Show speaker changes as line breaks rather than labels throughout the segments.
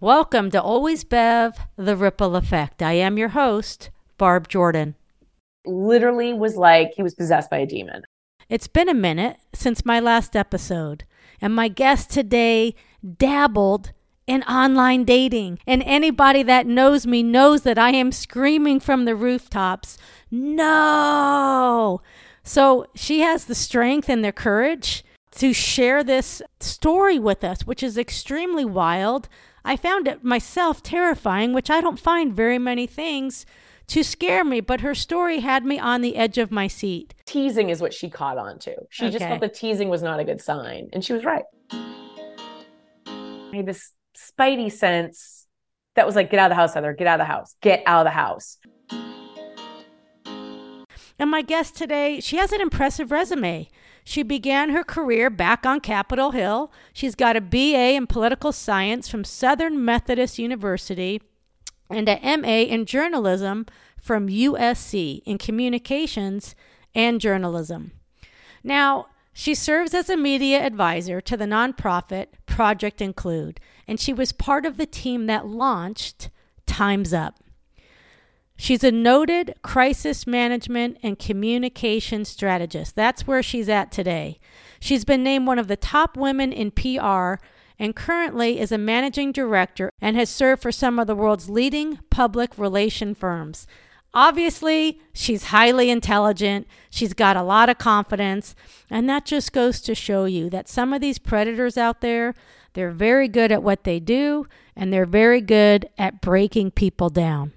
Welcome to Always Bev, The Ripple Effect. I am your host, Barb Jordan.
Literally was like he was possessed by a demon.
It's been a minute since my last episode, and my guest today dabbled in online dating. And anybody that knows me knows that I am screaming from the rooftops, no! So she has the strength and the courage to share this story with us, which is extremely wild I found it myself terrifying, which I don't find very many things to scare me, but her story had me on the edge of my seat.
Teasing is what she caught on to. She okay. just thought the teasing was not a good sign, and she was right. I had this spidey sense that was like, get out of the house, Heather, get out of the house, get out of the house.
And my guest today, she has an impressive resume. She began her career back on Capitol Hill. She's got a BA in political science from Southern Methodist University and a MA in journalism from USC in communications and journalism. Now, she serves as a media advisor to the nonprofit Project Include, and she was part of the team that launched Time's Up. She's a noted crisis management and communication strategist. That's where she's at today. She's been named one of the top women in PR and currently is a managing director and has served for some of the world's leading public relation firms. Obviously, she's highly intelligent. She's got a lot of confidence. And that just goes to show you that some of these predators out there, they're very good at what they do and they're very good at breaking people down.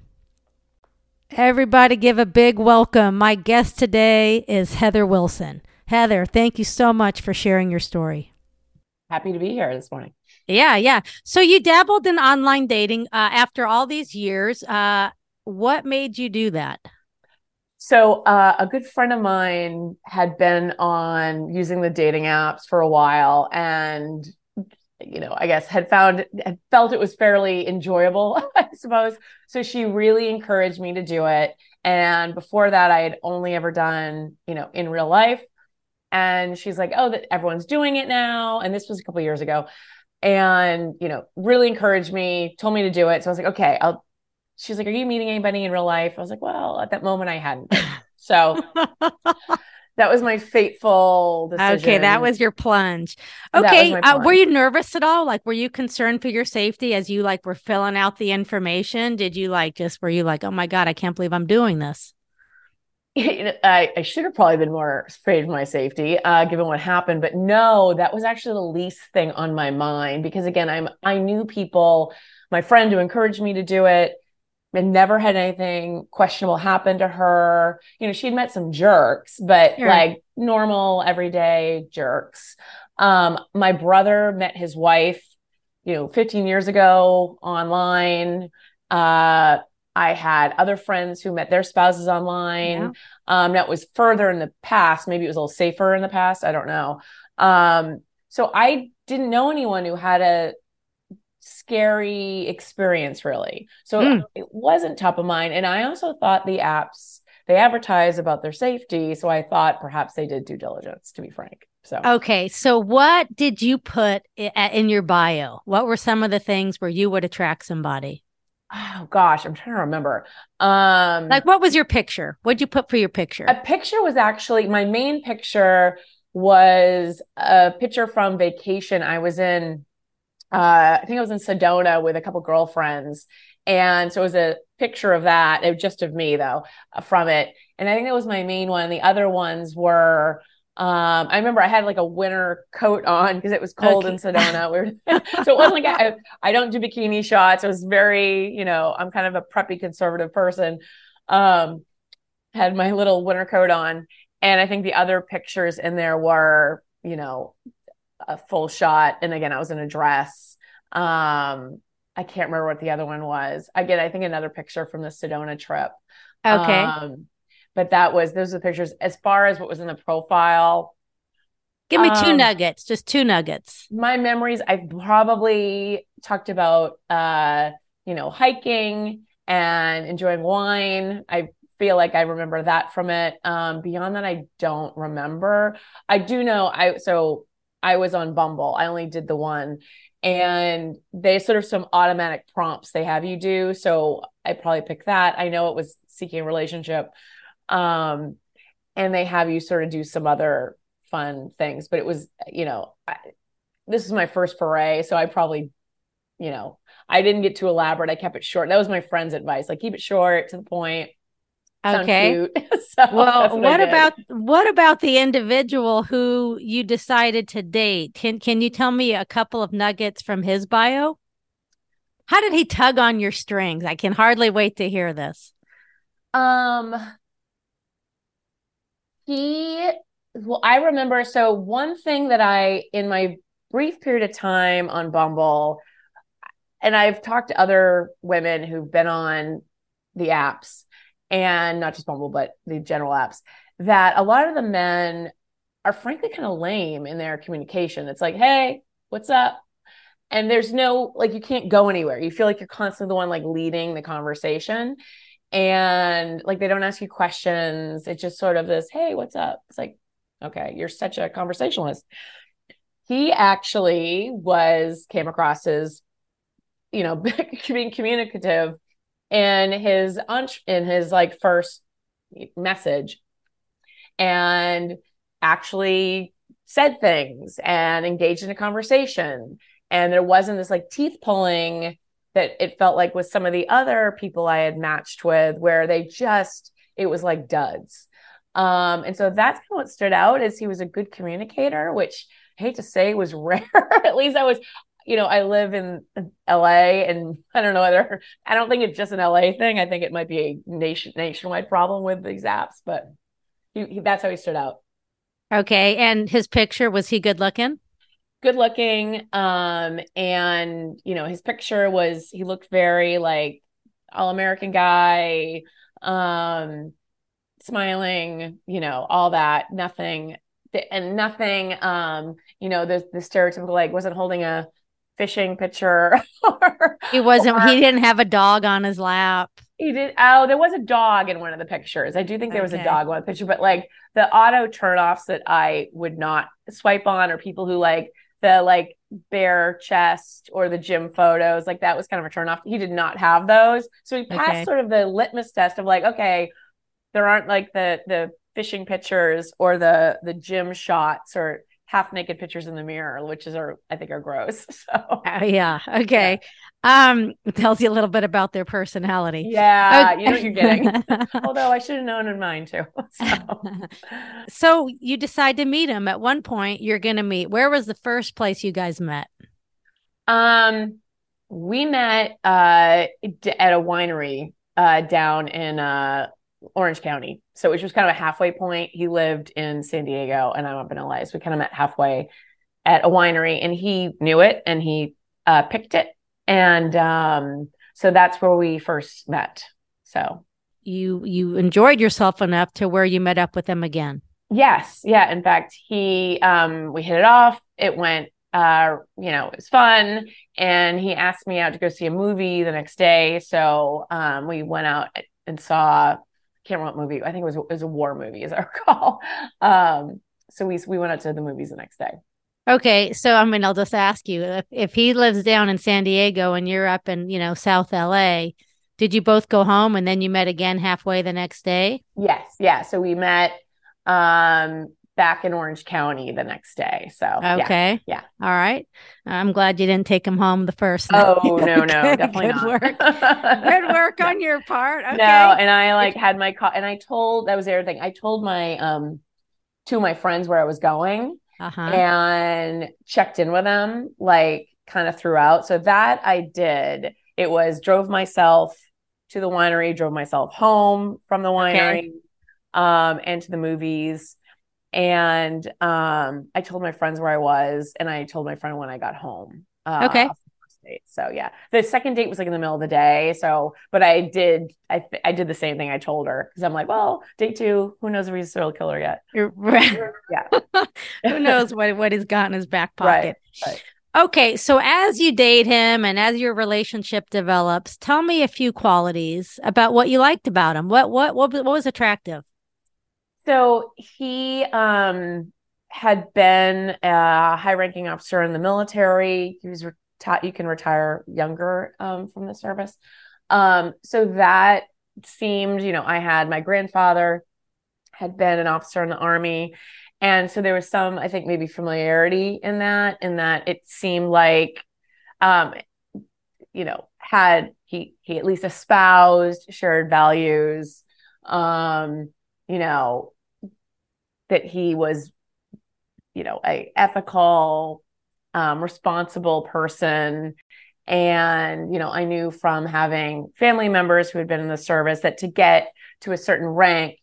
Everybody give a big welcome. My guest today is Heather Wilson. Heather, thank you so much for sharing your story.
Happy to be here this morning.
Yeah, yeah. So you dabbled in online dating uh, after all these years. Uh, what made you do that?
So, uh, a good friend of mine had been on using the dating apps for a while and you know, I guess had found had felt it was fairly enjoyable, I suppose. So she really encouraged me to do it. And before that, I had only ever done, you know, in real life. And she's like, "Oh, that everyone's doing it now." And this was a couple years ago. And you know, really encouraged me, told me to do it. So I was like, "Okay, I'll." She's like, "Are you meeting anybody in real life?" I was like, "Well, at that moment, I hadn't." So that was my fateful decision.
Okay, that was your plunge. Okay, plunge. Uh, were you nervous at all? Like, were you concerned for your safety as you like were filling out the information? Did you like just were you like, oh my god, I can't believe I'm doing this?
I, I should have probably been more afraid of my safety, uh, given what happened. But no, that was actually the least thing on my mind because again, I'm I knew people, my friend who encouraged me to do it and never had anything questionable happen to her. You know, she'd met some jerks, but sure. like normal everyday jerks. Um, my brother met his wife, you know, 15 years ago online. Uh, I had other friends who met their spouses online. Yeah. Um, that was further in the past. Maybe it was a little safer in the past. I don't know. Um, so I didn't know anyone who had a scary experience really. So mm. it wasn't top of mind. And i also thought the apps they advertise about their safety. So i thought perhaps they did due diligence to be frank. So
okay. So what did you put in your bio? What were some of the things where you would attract somebody?
Oh gosh. I'm trying to remember. Um
like what was your picture? What'd you put for your picture?
A picture was actually my main picture was a picture from vacation i was in uh, I think I was in Sedona with a couple girlfriends. And so it was a picture of that, it just of me though, uh, from it. And I think that was my main one. The other ones were, um, I remember I had like a winter coat on because it was cold okay. in Sedona. We were, so it wasn't like I, I don't do bikini shots. It was very, you know, I'm kind of a preppy conservative person. Um, had my little winter coat on. And I think the other pictures in there were, you know, a full shot. And again, I was in a dress. Um, I can't remember what the other one was. Again, I think another picture from the Sedona trip.
Okay. Um,
but that was those are the pictures. As far as what was in the profile,
give me two um, nuggets, just two nuggets.
My memories, I've probably talked about uh, you know, hiking and enjoying wine. I feel like I remember that from it. Um, beyond that, I don't remember. I do know I so I was on Bumble. I only did the one. And they sort of some automatic prompts they have you do. So I probably picked that. I know it was seeking a relationship. Um, and they have you sort of do some other fun things, but it was, you know, I, this is my first foray. So I probably, you know, I didn't get too elaborate. I kept it short. That was my friend's advice. Like keep it short to the point.
Okay. so well, what, what about what about the individual who you decided to date? Can can you tell me a couple of nuggets from his bio? How did he tug on your strings? I can hardly wait to hear this.
Um he well, I remember so one thing that I in my brief period of time on Bumble, and I've talked to other women who've been on the apps and not just Bumble, but the general apps, that a lot of the men are frankly kind of lame in their communication. It's like, hey, what's up? And there's no, like, you can't go anywhere. You feel like you're constantly the one like leading the conversation. And like, they don't ask you questions. It's just sort of this, hey, what's up? It's like, okay, you're such a conversationalist. He actually was, came across as, you know, being communicative in his in his like first message and actually said things and engaged in a conversation and there wasn't this like teeth pulling that it felt like with some of the other people I had matched with where they just it was like duds. Um, and so that's kind of what stood out is he was a good communicator, which I hate to say was rare. At least I was you know, I live in LA and I don't know whether I don't think it's just an LA thing. I think it might be a nation nationwide problem with these apps, but he, he, that's how he stood out.
Okay. And his picture, was he good looking?
Good looking. Um, and you know, his picture was he looked very like all American guy, um, smiling, you know, all that, nothing and nothing um, you know, the the stereotypical like wasn't holding a fishing picture.
or, he wasn't. Or, he didn't have a dog on his lap.
He did. Oh, there was a dog in one of the pictures. I do think there okay. was a dog in one picture, but like the auto turnoffs that I would not swipe on, or people who like the like bare chest or the gym photos, like that was kind of a turnoff. He did not have those, so he passed okay. sort of the litmus test of like, okay, there aren't like the the fishing pictures or the the gym shots or half naked pictures in the mirror, which is are I think are gross. So
uh, yeah, okay. Yeah. Um, tells you a little bit about their personality.
Yeah, okay. you know what you're getting. Although I should have known in mine too.
So. so you decide to meet him. At one point, you're going to meet. Where was the first place you guys met?
Um, we met uh at a winery uh down in uh Orange County. So which was kind of a halfway point. He lived in San Diego and I'm up in LA. So we kind of met halfway at a winery and he knew it and he uh, picked it. And um, so that's where we first met. So
you you enjoyed yourself enough to where you met up with him again.
Yes. Yeah. In fact, he um we hit it off. It went uh, you know, it was fun. And he asked me out to go see a movie the next day. So um, we went out and saw can't remember what movie. I think it was it was a war movie, as I recall. Um, so we we went out to the movies the next day.
Okay, so I mean, I'll just ask you if if he lives down in San Diego and you're up in you know South LA, did you both go home and then you met again halfway the next day?
Yes, yeah. So we met um back in Orange County the next day. So
okay,
yeah, yeah.
all right. I'm glad you didn't take him home the first.
Night. Oh no, no, definitely
good
not.
work. good work on your part. Okay.
No, and I like had my car, and I told that was the other thing. I told my um two of my friends where I was going, uh-huh. and checked in with them like kind of throughout. So that I did. It was drove myself to the winery, drove myself home from the winery, okay. um, and to the movies and um, I told my friends where I was, and I told my friend when I got home.
Uh, okay.
So yeah, the second date was like in the middle of the day. So, but I did, I I did the same thing I told her because I'm like, well, date two, who knows if he's a serial killer yet?
Right.
yeah.
who knows what what he's got in his back pocket?
Right. right.
Okay, so as you date him and as your relationship develops, tell me a few qualities about what you liked about him. What what what, what was attractive?
So he um had been a high ranking officer in the military. He was taught you can retire younger um, from the service. Um, so that seemed, you know, I had my grandfather had been an officer in the army. And so there was some, I think, maybe familiarity in that, in that it seemed like, um, you know, had he he at least espoused shared values, um, you know, that he was, you know, a ethical, um, responsible person. And, you know, I knew from having family members who had been in the service that to get to a certain rank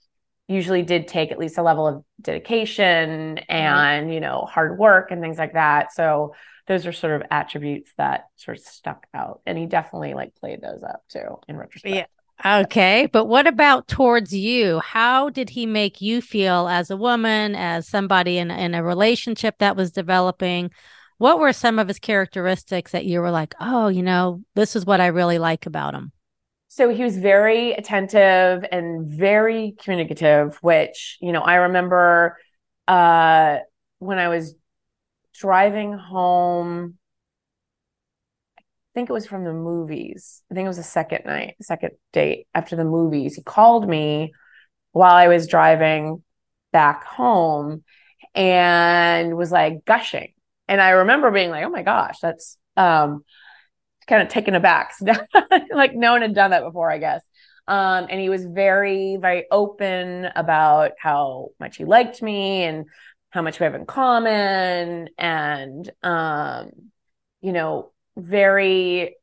usually did take at least a level of dedication and, mm-hmm. you know, hard work and things like that. So those are sort of attributes that sort of stuck out. And he definitely like played those up too in retrospect.
Yeah. Okay. But what about towards you? How did he make you feel as a woman, as somebody in, in a relationship that was developing? What were some of his characteristics that you were like, oh, you know, this is what I really like about him?
So he was very attentive and very communicative, which, you know, I remember uh, when I was driving home think it was from the movies. I think it was the second night, second date after the movies. He called me while I was driving back home and was like gushing. And I remember being like, oh my gosh, that's um, kind of taken aback. like no one had done that before, I guess. Um, and he was very, very open about how much he liked me and how much we have in common. And, um, you know, very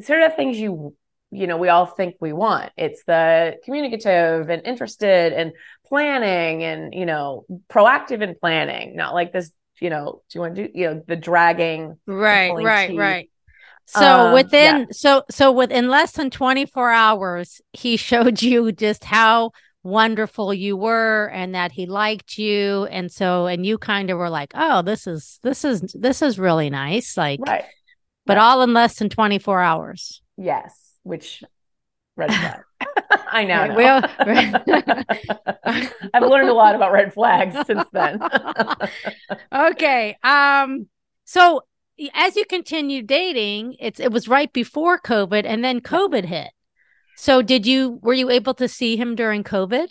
sort of things you you know we all think we want. It's the communicative and interested and planning and you know proactive in planning not like this you know do you want to do you know the dragging
right right teeth. right. So um, within yeah. so so within less than 24 hours he showed you just how wonderful you were and that he liked you. And so and you kind of were like oh this is this is this is really nice. Like
right
but all in less than 24 hours.
Yes, which red flag. I know. Well, I've learned a lot about red flags since then.
okay. Um so as you continue dating, it's it was right before COVID and then COVID hit. So did you were you able to see him during COVID?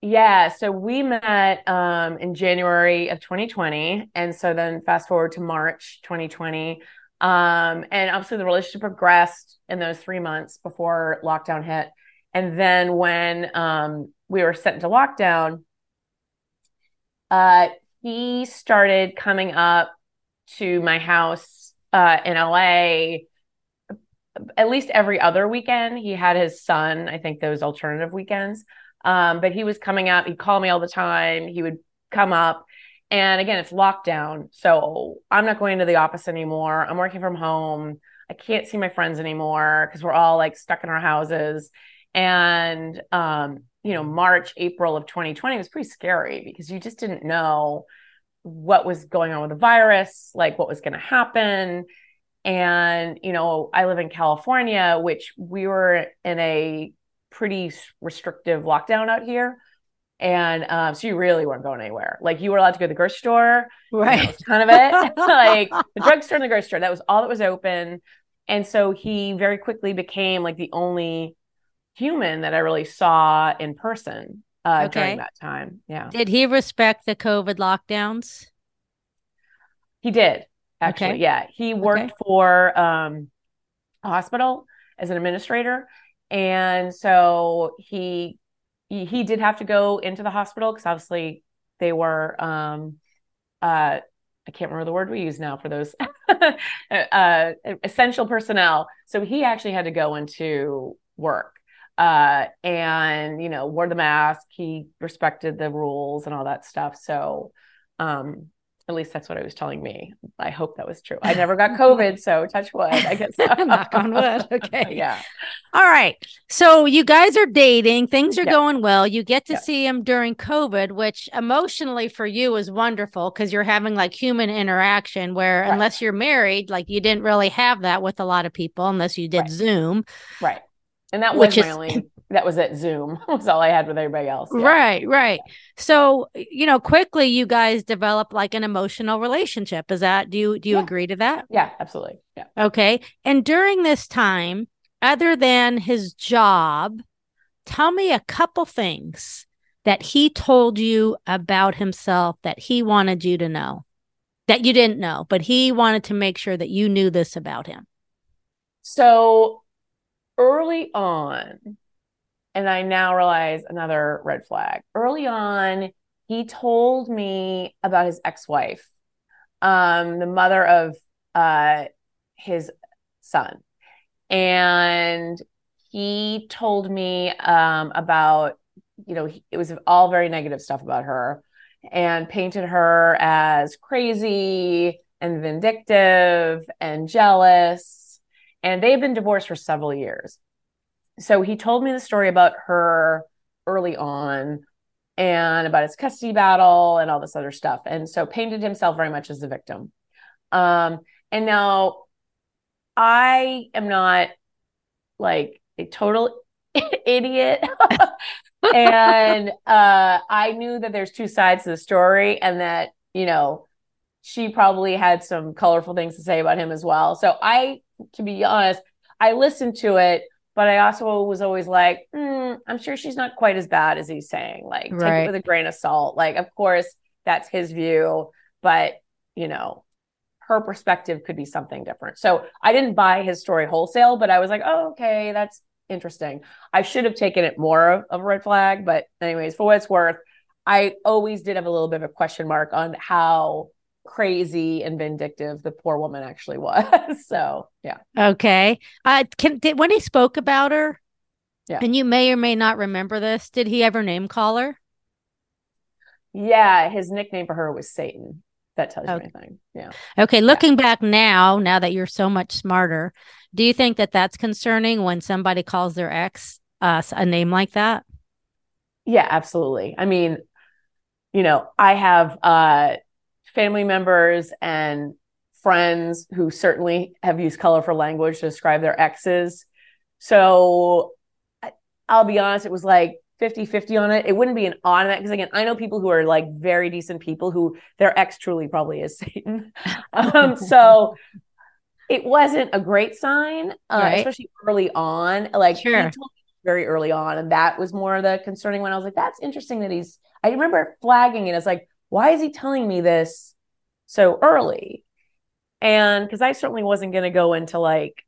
Yeah, so we met um, in January of 2020, and so then fast forward to March 2020, um, and obviously the relationship progressed in those three months before lockdown hit. And then when um, we were sent into lockdown, uh, he started coming up to my house uh, in LA at least every other weekend. He had his son, I think those alternative weekends. Um, but he was coming up, he'd call me all the time. He would come up and again, it's lockdown. So I'm not going to the office anymore. I'm working from home. I can't see my friends anymore because we're all like stuck in our houses. And, um, you know, March, April of 2020 was pretty scary because you just didn't know what was going on with the virus, like what was going to happen. And, you know, I live in California, which we were in a pretty restrictive lockdown out here. And um, so you really weren't going anywhere. Like you were allowed to go to the grocery store,
right?
Kind of it. like the drugstore and the grocery store. That was all that was open. And so he very quickly became like the only human that I really saw in person uh, okay. during that time. Yeah.
Did he respect the COVID lockdowns?
He did actually. Okay. Yeah. He worked okay. for um, a hospital as an administrator. And so he he, did have to go into the hospital because obviously they were um uh I can't remember the word we use now for those uh, essential personnel. So he actually had to go into work uh, and you know wore the mask. He respected the rules and all that stuff. So um, at least that's what I was telling me. I hope that was true. I never got COVID, so touch wood. I guess
knock on wood. Okay. yeah. All right. So you guys are dating. Things are yep. going well. You get to yep. see him during COVID, which emotionally for you is wonderful because you're having like human interaction. Where right. unless you're married, like you didn't really have that with a lot of people unless you did
right.
Zoom.
Right. And that was my is, only that was at Zoom. was all I had with everybody else.
Yeah. Right, right. So, you know, quickly you guys develop like an emotional relationship. Is that do you do you yeah. agree to that?
Yeah, absolutely. Yeah.
Okay. And during this time, other than his job, tell me a couple things that he told you about himself that he wanted you to know that you didn't know, but he wanted to make sure that you knew this about him.
So early on, and I now realize another red flag. Early on, he told me about his ex-wife, um, the mother of uh, his son, and he told me um, about you know it was all very negative stuff about her, and painted her as crazy and vindictive and jealous. And they've been divorced for several years so he told me the story about her early on and about his custody battle and all this other stuff. And so painted himself very much as the victim. Um, and now I am not like a total idiot. and uh, I knew that there's two sides to the story and that, you know, she probably had some colorful things to say about him as well. So I, to be honest, I listened to it but I also was always like, mm, I'm sure she's not quite as bad as he's saying. Like, right. take it with a grain of salt. Like, of course, that's his view, but you know, her perspective could be something different. So I didn't buy his story wholesale, but I was like, oh, okay, that's interesting. I should have taken it more of, of a red flag, but anyways, for what it's worth, I always did have a little bit of a question mark on how crazy and vindictive the poor woman actually was. so yeah.
Okay. Uh can did when he spoke about her, yeah. and you may or may not remember this, did he ever name call her?
Yeah, his nickname for her was Satan. That tells okay. you anything. Yeah.
Okay, looking yeah. back now, now that you're so much smarter, do you think that that's concerning when somebody calls their ex uh, a name like that?
Yeah, absolutely. I mean, you know, I have uh family members and friends who certainly have used colorful language to describe their exes. So I'll be honest, it was like 50 50 on it. It wouldn't be an automatic because, again, I know people who are like very decent people who their ex truly probably is Satan. um, so it wasn't a great sign, uh, right. especially early on. Like, sure. very early on. And that was more the concerning one. I was like, that's interesting that he's, I remember flagging it as like, why is he telling me this so early? And because I certainly wasn't going to go into like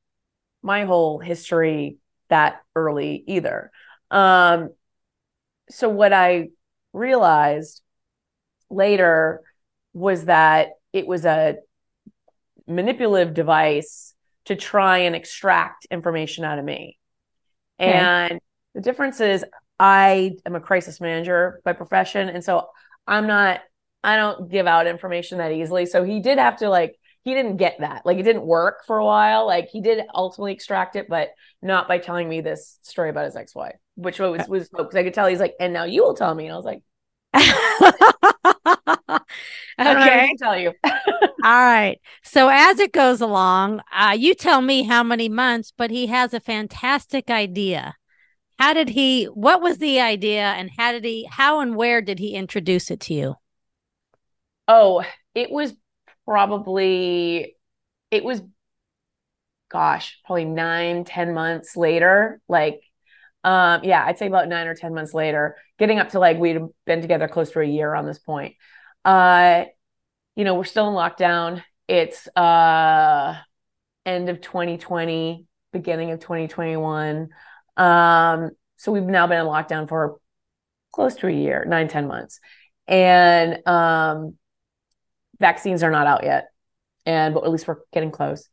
my whole history that early either. Um, so what I realized later was that it was a manipulative device to try and extract information out of me. Okay. And the difference is I am a crisis manager by profession. And so I'm not I don't give out information that easily. So he did have to like he didn't get that. Like it didn't work for a while. Like he did ultimately extract it, but not by telling me this story about his ex-wife, which was was because I could tell he's like, and now you will tell me. And I was like, okay, I can tell you.
All right. So as it goes along, uh, you tell me how many months, but he has a fantastic idea. How did he? What was the idea, and how did he? How and where did he introduce it to you?
Oh, it was probably, it was, gosh, probably nine, ten months later. Like, um, yeah, I'd say about nine or 10 months later, getting up to like we'd been together close to a year on this point. Uh, you know, we're still in lockdown. It's uh end of 2020, beginning of 2021. Um, so we've now been in lockdown for close to a year, nine, 10 months. And um, vaccines are not out yet, and but at least we're getting close.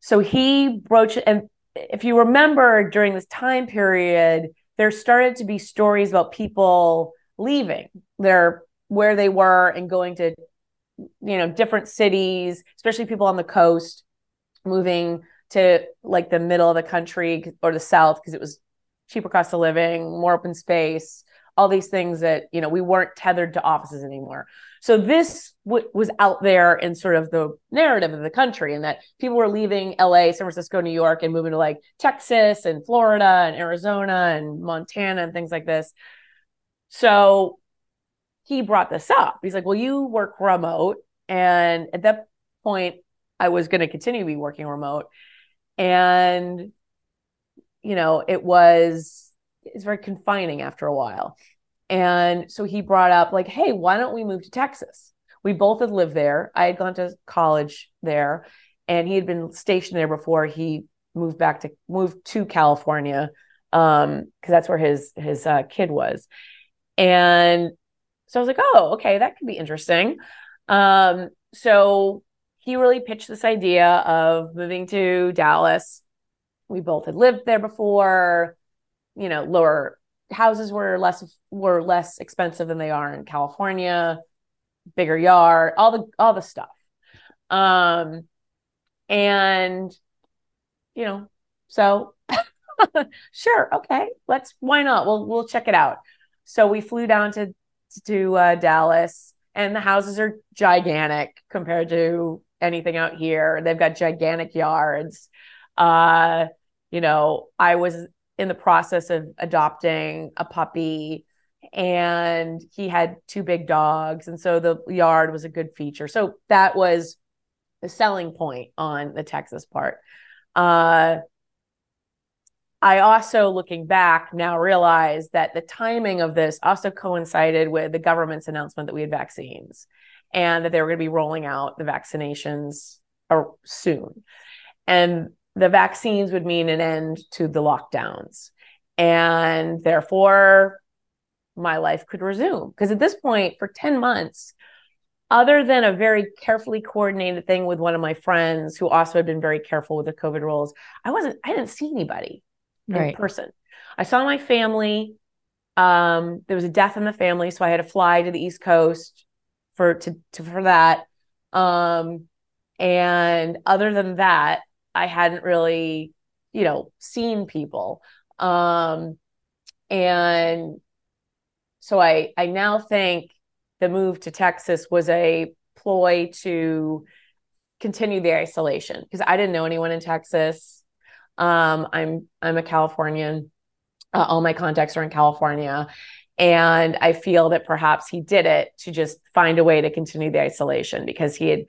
So he broached, and if you remember during this time period, there started to be stories about people leaving their where they were and going to, you know, different cities, especially people on the coast, moving to like the middle of the country or the south because it was cheaper cost of living, more open space, all these things that you know we weren't tethered to offices anymore so this w- was out there in sort of the narrative of the country and that people were leaving la san francisco new york and moving to like texas and florida and arizona and montana and things like this. So he brought this up. He's like well you work remote. And at that point i was going to continue to be working remote. And you know it was it's very confining after a while and so he brought up like hey why don't we move to texas we both had lived there i had gone to college there and he had been stationed there before he moved back to moved to california um because that's where his his uh, kid was and so i was like oh okay that could be interesting um so he really pitched this idea of moving to Dallas. We both had lived there before. You know, lower houses were less were less expensive than they are in California. Bigger yard, all the all the stuff. Um, and you know, so sure, okay, let's why not? We'll we'll check it out. So we flew down to to uh, Dallas, and the houses are gigantic compared to anything out here. They've got gigantic yards. Uh, you know, I was in the process of adopting a puppy and he had two big dogs and so the yard was a good feature. So that was the selling point on the Texas part. Uh, I also, looking back, now realize that the timing of this also coincided with the government's announcement that we had vaccines and that they were going to be rolling out the vaccinations soon. And the vaccines would mean an end to the lockdowns. And therefore, my life could resume. Because at this point, for 10 months, other than a very carefully coordinated thing with one of my friends who also had been very careful with the COVID rules, I wasn't, I didn't see anybody right. in person. I saw my family. Um, there was a death in the family, so I had to fly to the East Coast for to, to for that. Um, and other than that, I hadn't really, you know, seen people. Um, and so I I now think the move to Texas was a ploy to continue the isolation because I didn't know anyone in Texas. Um, I'm I'm a Californian. Uh, all my contacts are in California, and I feel that perhaps he did it to just find a way to continue the isolation because he had,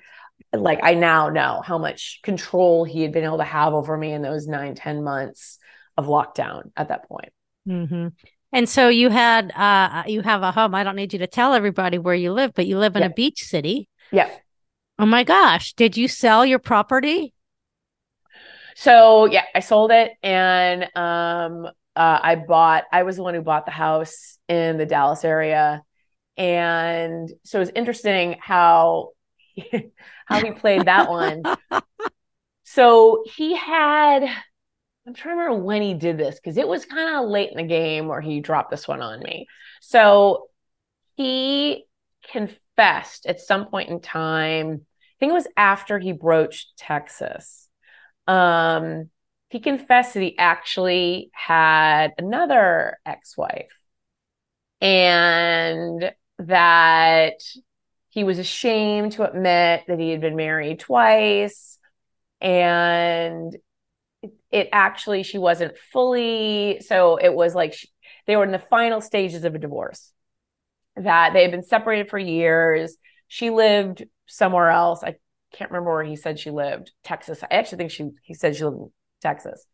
like, I now know how much control he had been able to have over me in those nine, ten months of lockdown at that point.
Mm-hmm. And so you had, uh, you have a home. I don't need you to tell everybody where you live, but you live in a beach city.
Yeah.
Oh my gosh. Did you sell your property?
So yeah, I sold it and um uh, I bought, I was the one who bought the house in the Dallas area. And so it was interesting how, how he played that one. so he had, I'm trying to remember when he did this because it was kind of late in the game where he dropped this one on me. So he confessed at some point in time, I think it was after he broached Texas. Um, he confessed that he actually had another ex wife and that he was ashamed to admit that he had been married twice. And it, actually she wasn't fully so it was like she, they were in the final stages of a divorce that they had been separated for years. She lived somewhere else. I can't remember where he said she lived texas. I actually think she he said she lived in Texas,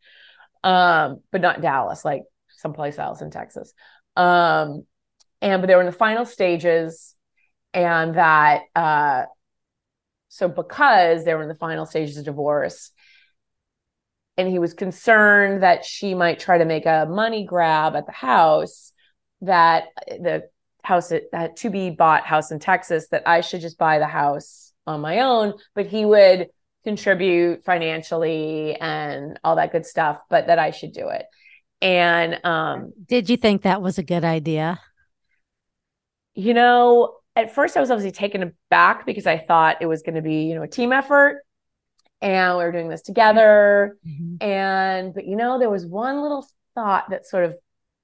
um, but not Dallas, like someplace else in Texas. Um, and but they were in the final stages, and that uh, so because they were in the final stages of divorce, and he was concerned that she might try to make a money grab at the house that the house that to be bought house in Texas that I should just buy the house on my own, but he would contribute financially and all that good stuff, but that I should do it. And um,
did you think that was a good idea?
You know, at first I was obviously taken aback because I thought it was going to be, you know, a team effort and we were doing this together. Mm-hmm. And, but you know, there was one little thought that sort of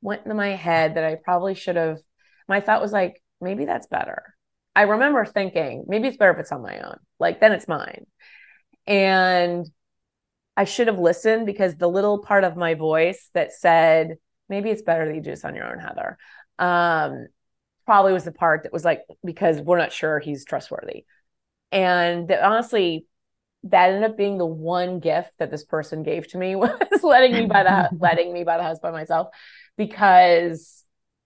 went into my head that I probably should have. My thought was like, maybe that's better. I remember thinking, maybe it's better if it's on my own. Like, then it's mine. And I should have listened because the little part of my voice that said, maybe it's better that you do this on your own, Heather, um, probably was the part that was like, because we're not sure he's trustworthy. And that honestly, that ended up being the one gift that this person gave to me was letting me by the letting me buy the house by myself because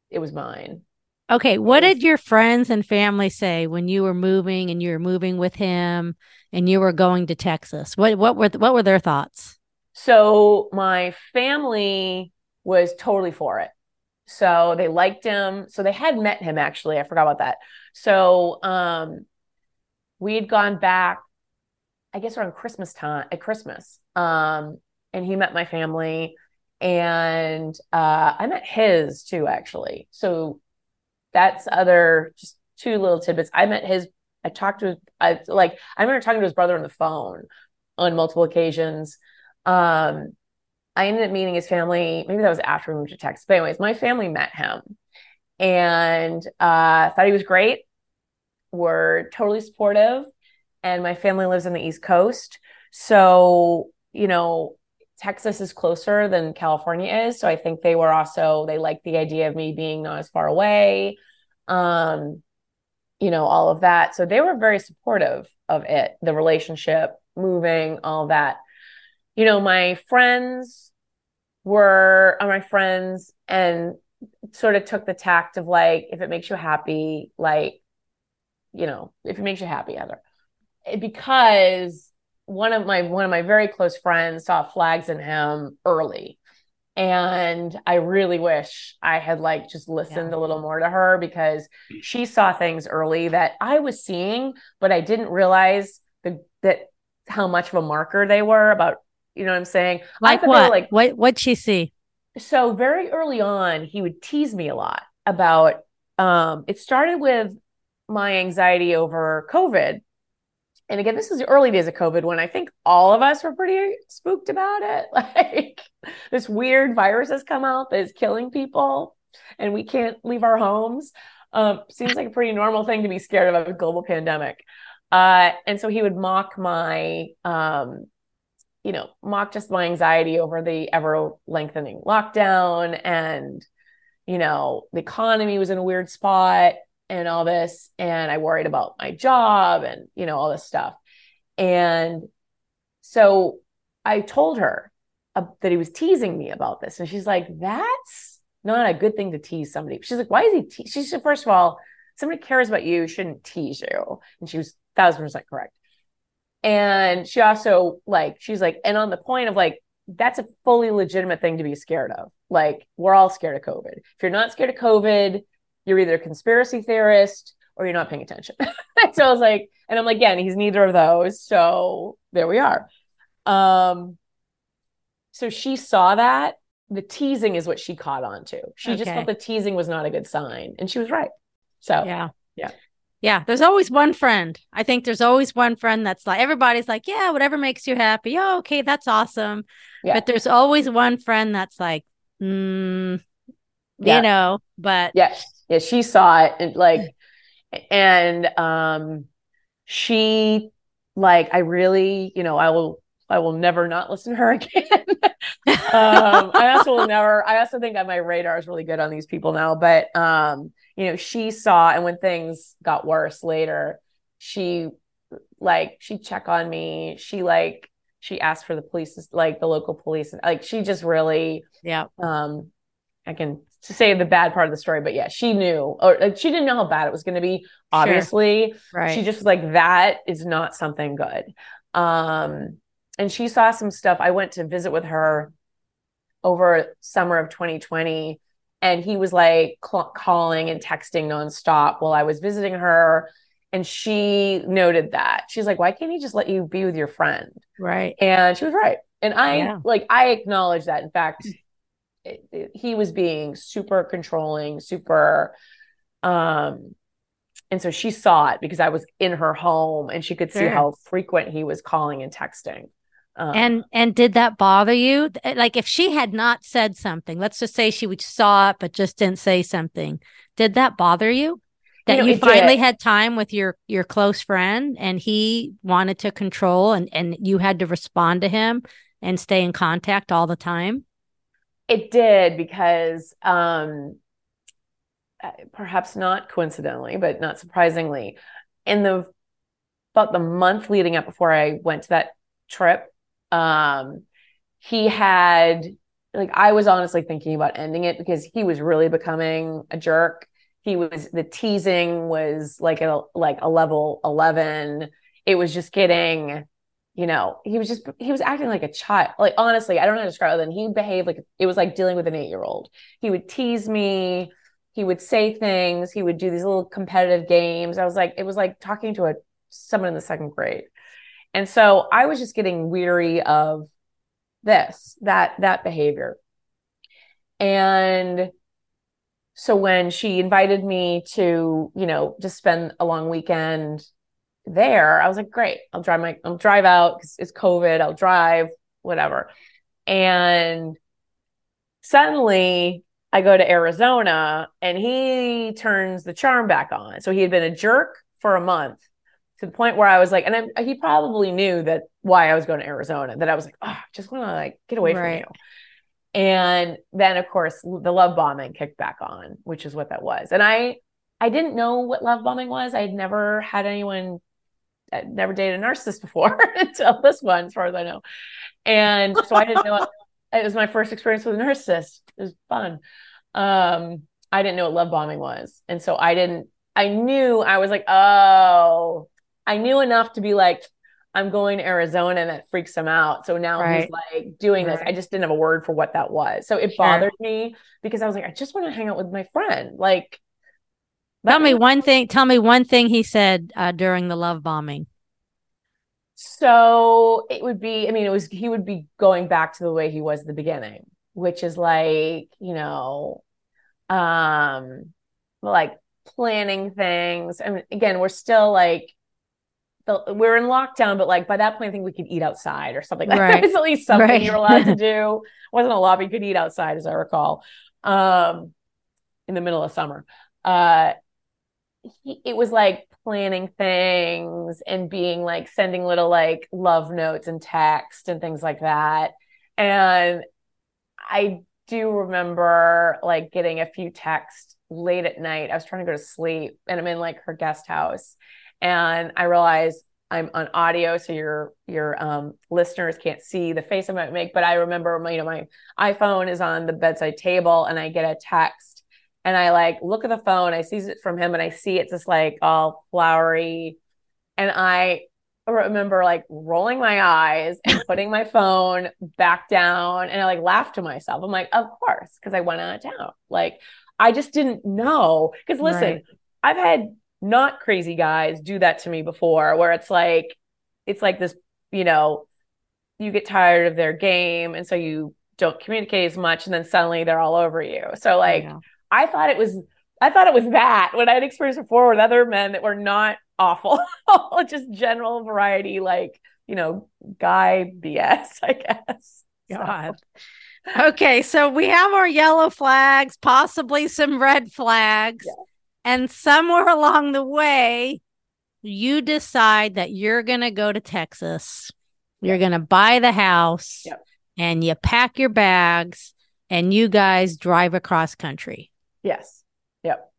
it was mine.
Okay, what did your friends and family say when you were moving and you were moving with him and you were going to Texas? What what were what were their thoughts?
So my family was totally for it. So they liked him. So they had met him actually. I forgot about that. So um we had gone back I guess around Christmas time at Christmas. Um, and he met my family and uh, I met his too, actually. So that's other just two little tidbits. I met his, I talked to I like, I remember talking to his brother on the phone on multiple occasions. Um, I ended up meeting his family. Maybe that was after we moved to Texas. But anyways, my family met him and uh, thought he was great. Were totally supportive and my family lives on the East Coast. So, you know, Texas is closer than California is. So I think they were also, they liked the idea of me being not as far away, um, you know, all of that. So they were very supportive of it, the relationship, moving, all that. You know, my friends were are my friends and sort of took the tact of like, if it makes you happy, like, you know, if it makes you happy, Heather because one of my one of my very close friends saw flags in him early and i really wish i had like just listened yeah. a little more to her because she saw things early that i was seeing but i didn't realize the, that how much of a marker they were about you know what i'm saying
like what like what what'd she see
so very early on he would tease me a lot about um it started with my anxiety over covid and again, this is the early days of COVID when I think all of us were pretty spooked about it. Like this weird virus has come out that is killing people and we can't leave our homes. Um, seems like a pretty normal thing to be scared of a global pandemic. Uh, and so he would mock my, um, you know, mock just my anxiety over the ever lengthening lockdown and, you know, the economy was in a weird spot and all this and i worried about my job and you know all this stuff. And so i told her uh, that he was teasing me about this and she's like that's not a good thing to tease somebody. She's like why is he te-? she said first of all somebody cares about you shouldn't tease you. And she was thousand percent correct and she also like she's like and on the point of like that's a fully legitimate thing to be scared of like we're all scared of covid if you're not scared of covid you're either a conspiracy theorist or you're not paying attention. so I was like, and I'm like, again, he's neither of those. So there we are. Um, so she saw that the teasing is what she caught on to. She okay. just thought the teasing was not a good sign. And she was right. So
yeah.
Yeah.
Yeah, there's always one friend. I think there's always one friend that's like everybody's like, yeah, whatever makes you happy. Oh, okay, that's awesome. Yeah. But there's always one friend that's like, mm, yeah. you know, but
yeah, yeah, she saw it and like, and um, she like I really, you know, I will I will never not listen to her again. um, I also will never. I also think that my radar is really good on these people now. But um, you know, she saw, and when things got worse later, she like she check on me. She like she asked for the police, like the local police, like she just really,
yeah.
Um, I can say the bad part of the story, but yeah, she knew, or like, she didn't know how bad it was going to be. Obviously,
sure. right?
She just was like, that is not something good. Um, and she saw some stuff. I went to visit with her over summer of 2020, and he was like cl- calling and texting nonstop while I was visiting her. And she noted that she's like, why can't he just let you be with your friend?
Right.
And she was right. And I yeah. like I acknowledge that. In fact, it, it, he was being super controlling, super um and so she saw it because I was in her home and she could see sure. how frequent he was calling and texting. Um,
and and did that bother you? Like if she had not said something, let's just say she saw it but just didn't say something, did that bother you? That
You
you,
know, it
finally
did.
had time with your your close friend and he wanted to control and and you had to respond to him and stay in contact all the time?
It did because um uh, perhaps not coincidentally, but not surprisingly, in the about the month leading up before I went to that trip, um, he had like I was honestly thinking about ending it because he was really becoming a jerk. He was the teasing was like a like a level 11. It was just getting you know, he was just he was acting like a child. Like honestly, I don't know how to describe it. And he behaved like it was like dealing with an eight year old. He would tease me. He would say things. He would do these little competitive games. I was like, it was like talking to a someone in the second grade. And so I was just getting weary of this, that that behavior. And so when she invited me to, you know, just spend a long weekend there, I was like, great, I'll drive my, I'll drive out because it's COVID, I'll drive, whatever. And suddenly I go to Arizona and he turns the charm back on. So he had been a jerk for a month to the point where I was like, and I, he probably knew that why I was going to Arizona, that I was like, oh, I just want to like get away
Right.
from you. And then of course the love bombing kicked back on, which is what that was. And I I didn't know what love bombing was. I'd never had anyone I'd never dated a narcissist before until this one, as far as I know. And so I didn't know it, it was my first experience with a narcissist. It was fun. Um, I didn't know what love bombing was. And so I didn't, I knew I was like, oh, I knew enough to be like, I'm going to Arizona and that freaks him out. So now
Right.
he's like doing this. I just didn't have a word for what that was. So it
Sure.
bothered me because I was like, I just want to hang out with my friend. Like,
Tell me one thing. Tell me one thing he said uh, during the love bombing.
So it would be, I mean, it was, he would be going back to the way he was at the beginning, which is like, you know, um, like planning things. I mean, again, we're still like, the, we're in lockdown, but like by that point, I think we could eat outside or something like
Right.
that. It's at least something
Right.
you're allowed to do. Wasn't a lot, but you could eat outside, as I recall, um, in the middle of summer. Uh, he, it was like planning things and being like sending little like love notes and text and things like that. And I do remember like getting a few texts late at night. I was trying to go to sleep and I'm in like her guest house and I realized I'm on audio, so your your um, listeners can't see the face I might make. But I remember, you know, my iPhone is on the bedside table, and I get a text, and I like look at the phone. I see it from him, and I see it's just like all flowery, and I remember like rolling my eyes and putting my phone back down, and I like laughed to myself. I'm like, of course, because I went out of town. Like I just didn't know. Because listen,
Right.
I've had not crazy guys do that to me before where it's like it's like this you know you get tired of their game and so you don't communicate as much and then suddenly they're all over you so like
Yeah.
i thought it was i thought it was that when i had experienced before with other men that were not awful just general variety like you know guy bs i guess So,
God. Okay, so we have our yellow flags, possibly some red flags.
Yeah.
And somewhere along the way, you decide that you're going to go to Texas. You're going to buy the house
Yep.
and you pack your bags and you guys drive across country.
yes yep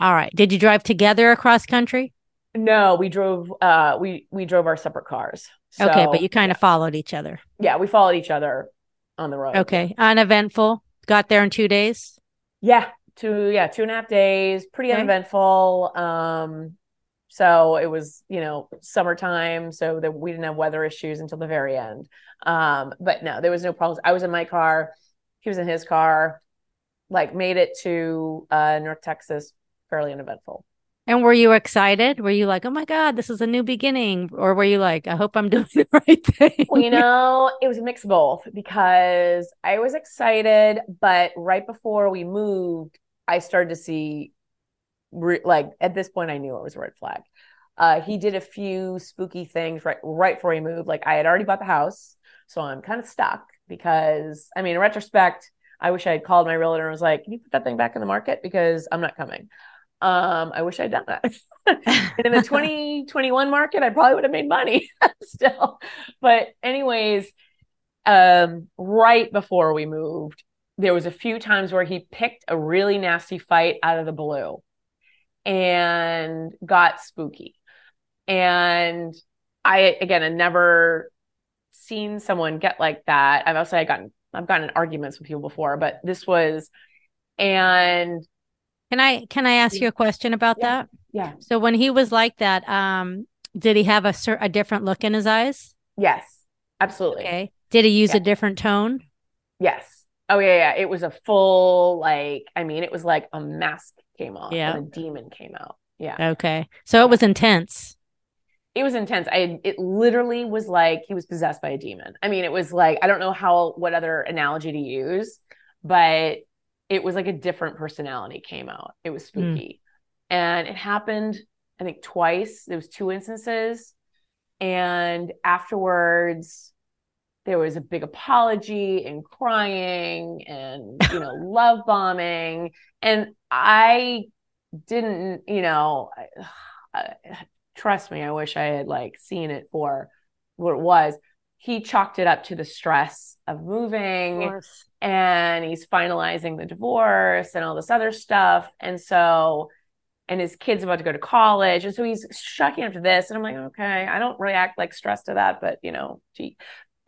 All right. Did you drive together across country?
no we drove uh we we drove our separate cars
okay, but you kind
yeah.
of followed each other.
yeah we followed each other on the road
Okay. Uneventful. Got there in two days.
Yeah, two yeah, two and a half days, pretty
Okay.
uneventful. Um, so it was, you know, summertime, so that we didn't have weather issues until the very end. Um, but no, there was no problems. I was in my car, he was in his car, like made it to uh North Texas fairly uneventful.
And were you excited? Were you like, oh my God, this is a new beginning? Or were you like, I hope I'm doing the right thing?
Well, you know, it was a mix of both because I was excited, but right before we moved, I started to see, re- like, at this point, I knew it was a red flag. Uh, he did a few spooky things right right before he moved. Like I had already bought the house, so I'm kind of stuck because I mean, in retrospect, I wish I had called my realtor and was like, "Can you put that thing back in the market because I'm not coming." Um, I wish I'd done that. and in the 2021 market, I probably would have made money still. But anyways, um, right before we moved, there was a few times where he picked a really nasty fight out of the blue and got spooky. And I again, I never seen someone get like that. I've also I gotten I've gotten in arguments with people before, but this was and
can I can I ask you a question about
yeah,
that?
Yeah.
So when he was like that, um, did he have a cer- a different look in his eyes?
Yes, absolutely.
Okay. Did he use
Yeah.
a different tone?
Yes. Oh yeah, yeah. It was a full like I mean, it was like a mask came off
Yeah.
and a demon came out. Yeah.
Okay. So it was intense.
It was intense. I it literally was like he was possessed by a demon. I mean, it was like I don't know how what other analogy to use, but it was like a different personality came out. It was hmm. spooky. And it happened I think twice. There was two instances and afterwards there was a big apology and crying and you know love bombing. And i didn't you know I, trust me i wish i had like seen it for what it was. He chalked it up to the stress of moving and he's finalizing the divorce and all this other stuff. And so and his kid's about to go to college. And so he's shucking up to this. And i'm like okay i don't react like stressed to that but you know gee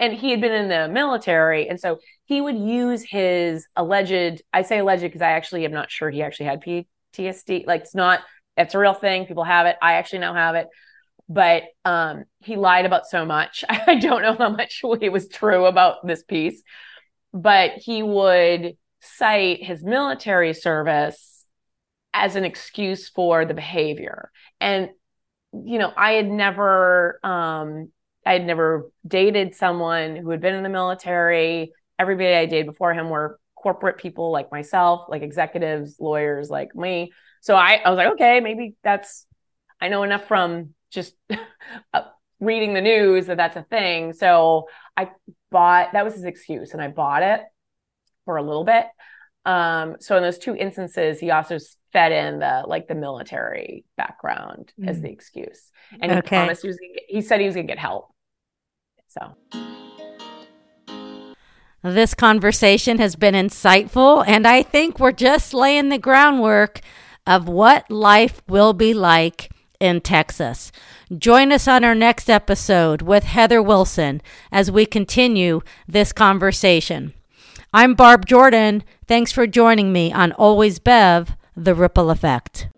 and he had been in the military and so he would use his alleged i say alleged because i actually am not sure he actually had ptsd like it's not it's a real thing people have it i actually now have it but um he lied about so much i don't know how much it was true about this piece but he would cite his military service as an excuse for the behavior and you know i had never um I had never dated someone who had been in the military. Everybody I dated before him were corporate people like myself, like executives, lawyers like me. So I, I was like, okay, maybe that's, I know enough from just reading the news that that's a thing. So I bought, that was his excuse, and I bought it for a little bit. Um, so in those two instances, he also fed in the like the military background mm. as the excuse, and he
Okay.
promised he was. Gonna get, he said he was gonna get help. So
This conversation has been insightful, and I think we're just laying the groundwork of what life will be like in Texas. Join us on our next episode with Heather Wilson as we continue this conversation. I'm Barb Jordan. Thanks for joining me on Always Bev, The Ripple Effect.